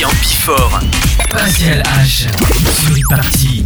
En bifort. Pascal H. Sur les parties.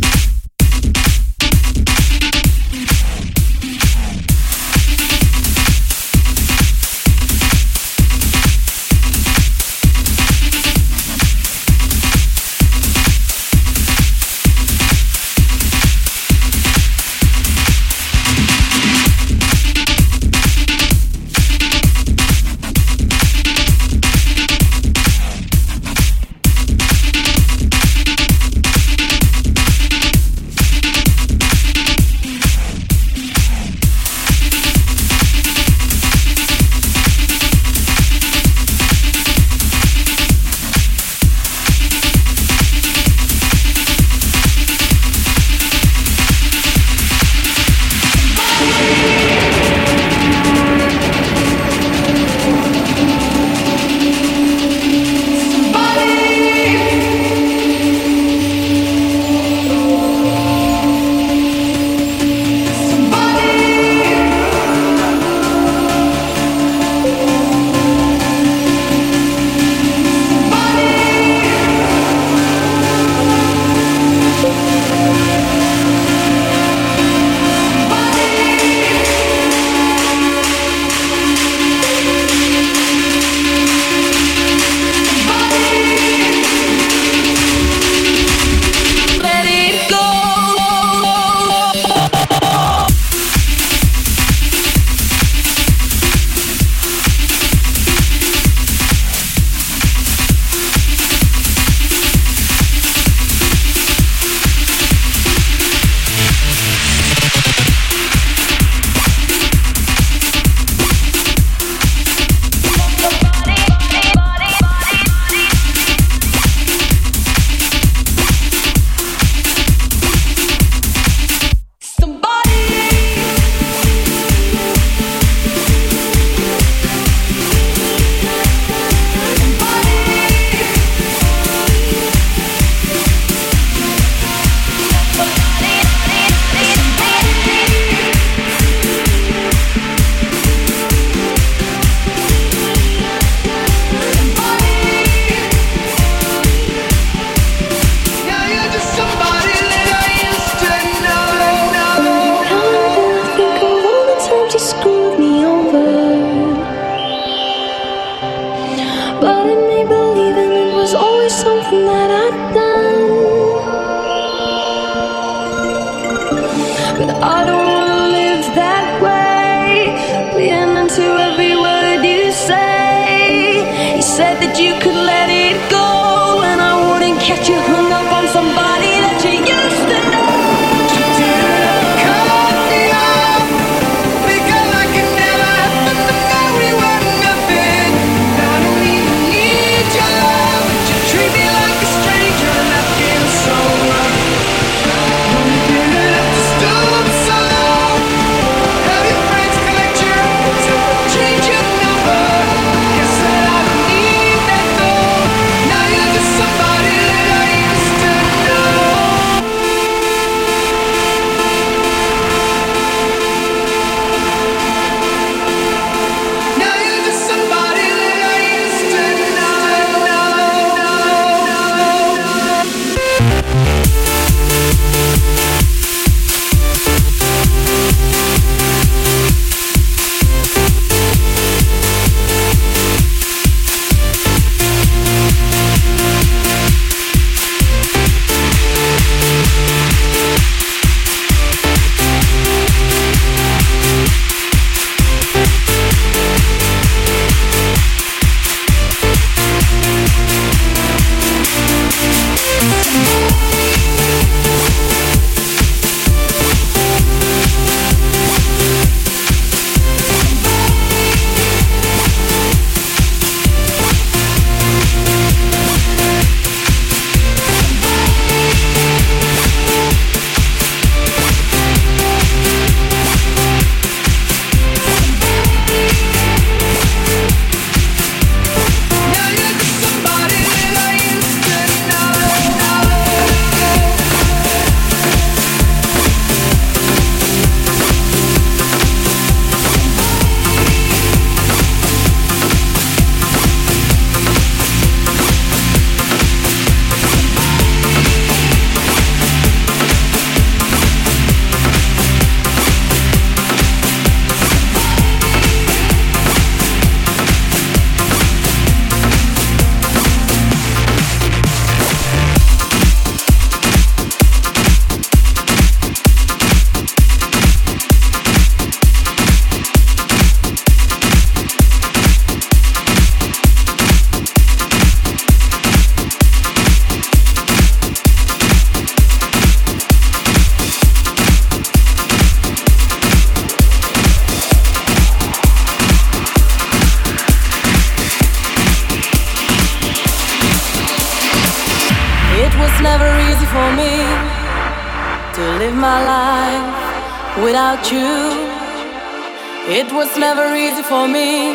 It was never easy for me,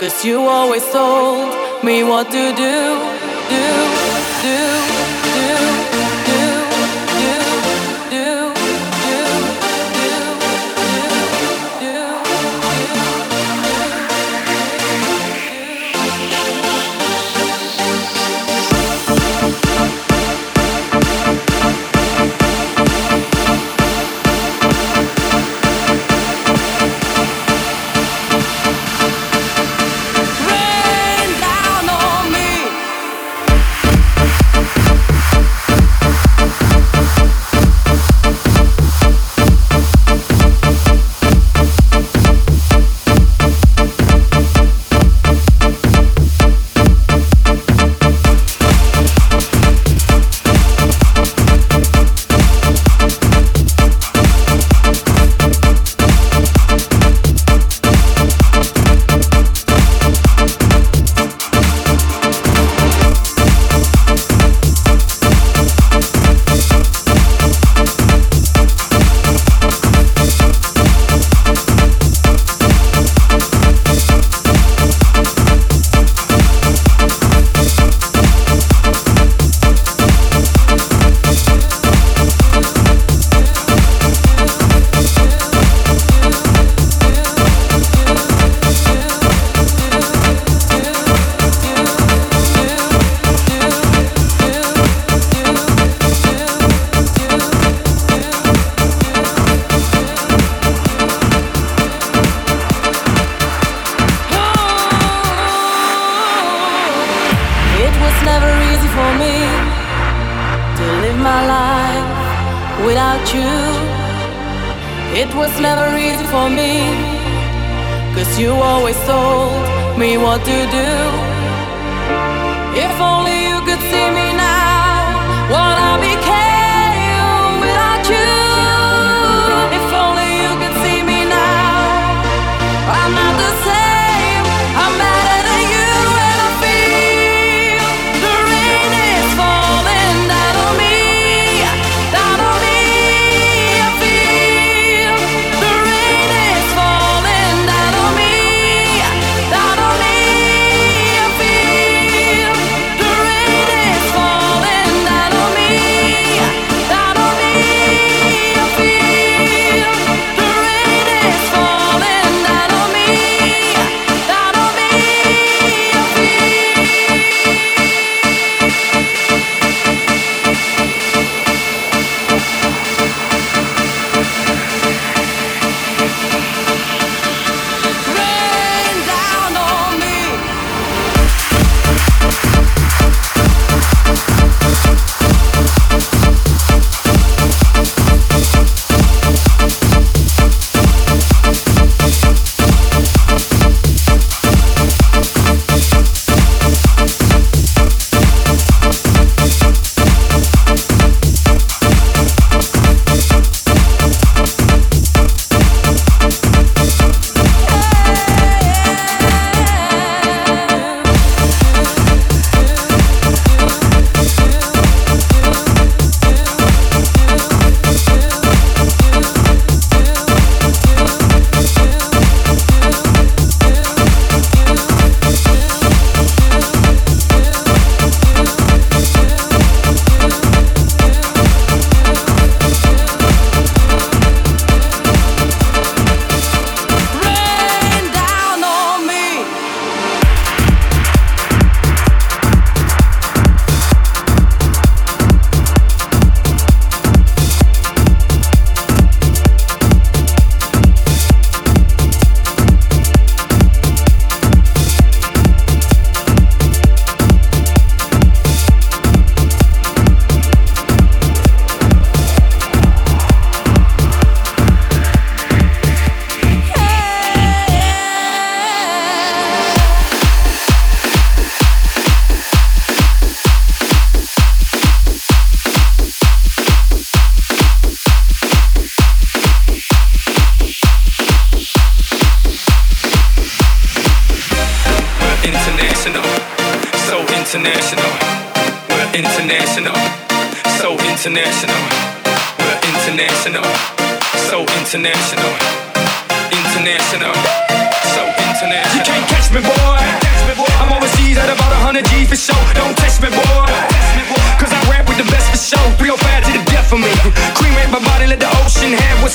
cause you always told me what to do, do, do.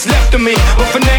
Left of me. But for now,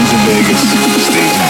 you. Now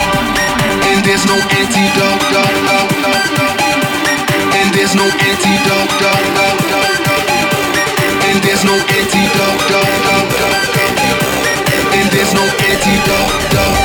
And there's no antidote. And there's no antidote. And there's no antidote. And there's no antidote.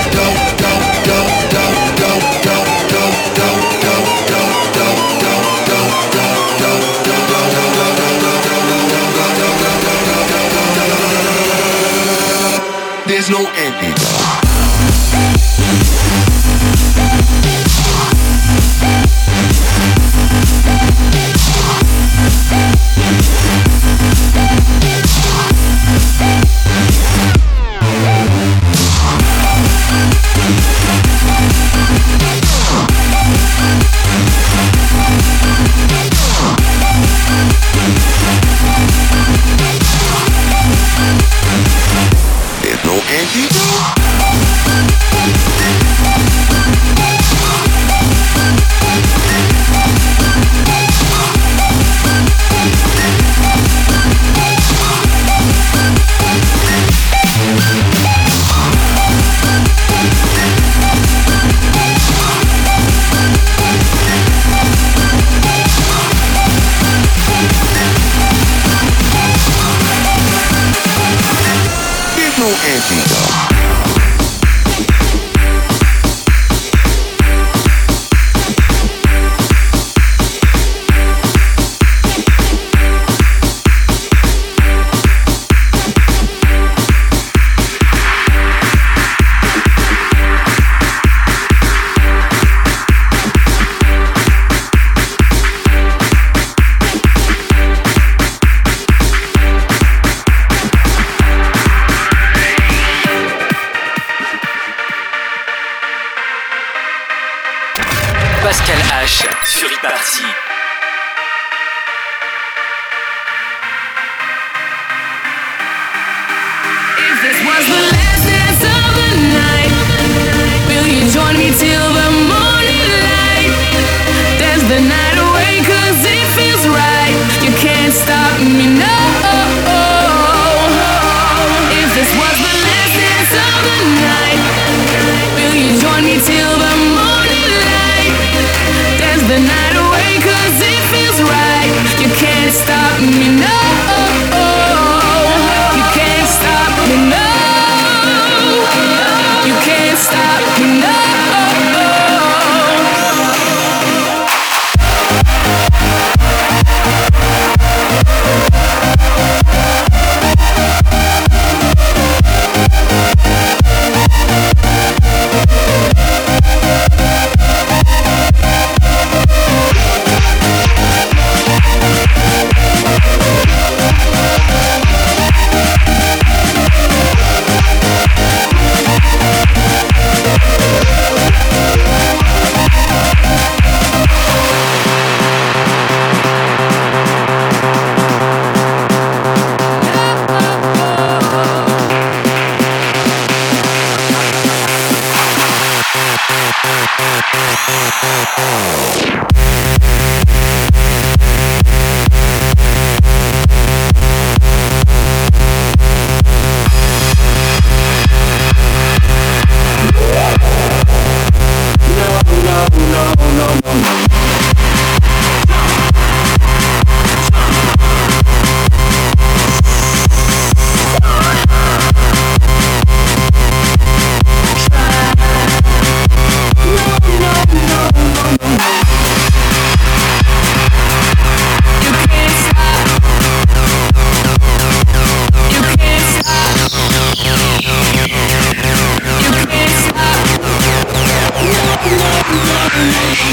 Thank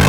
you.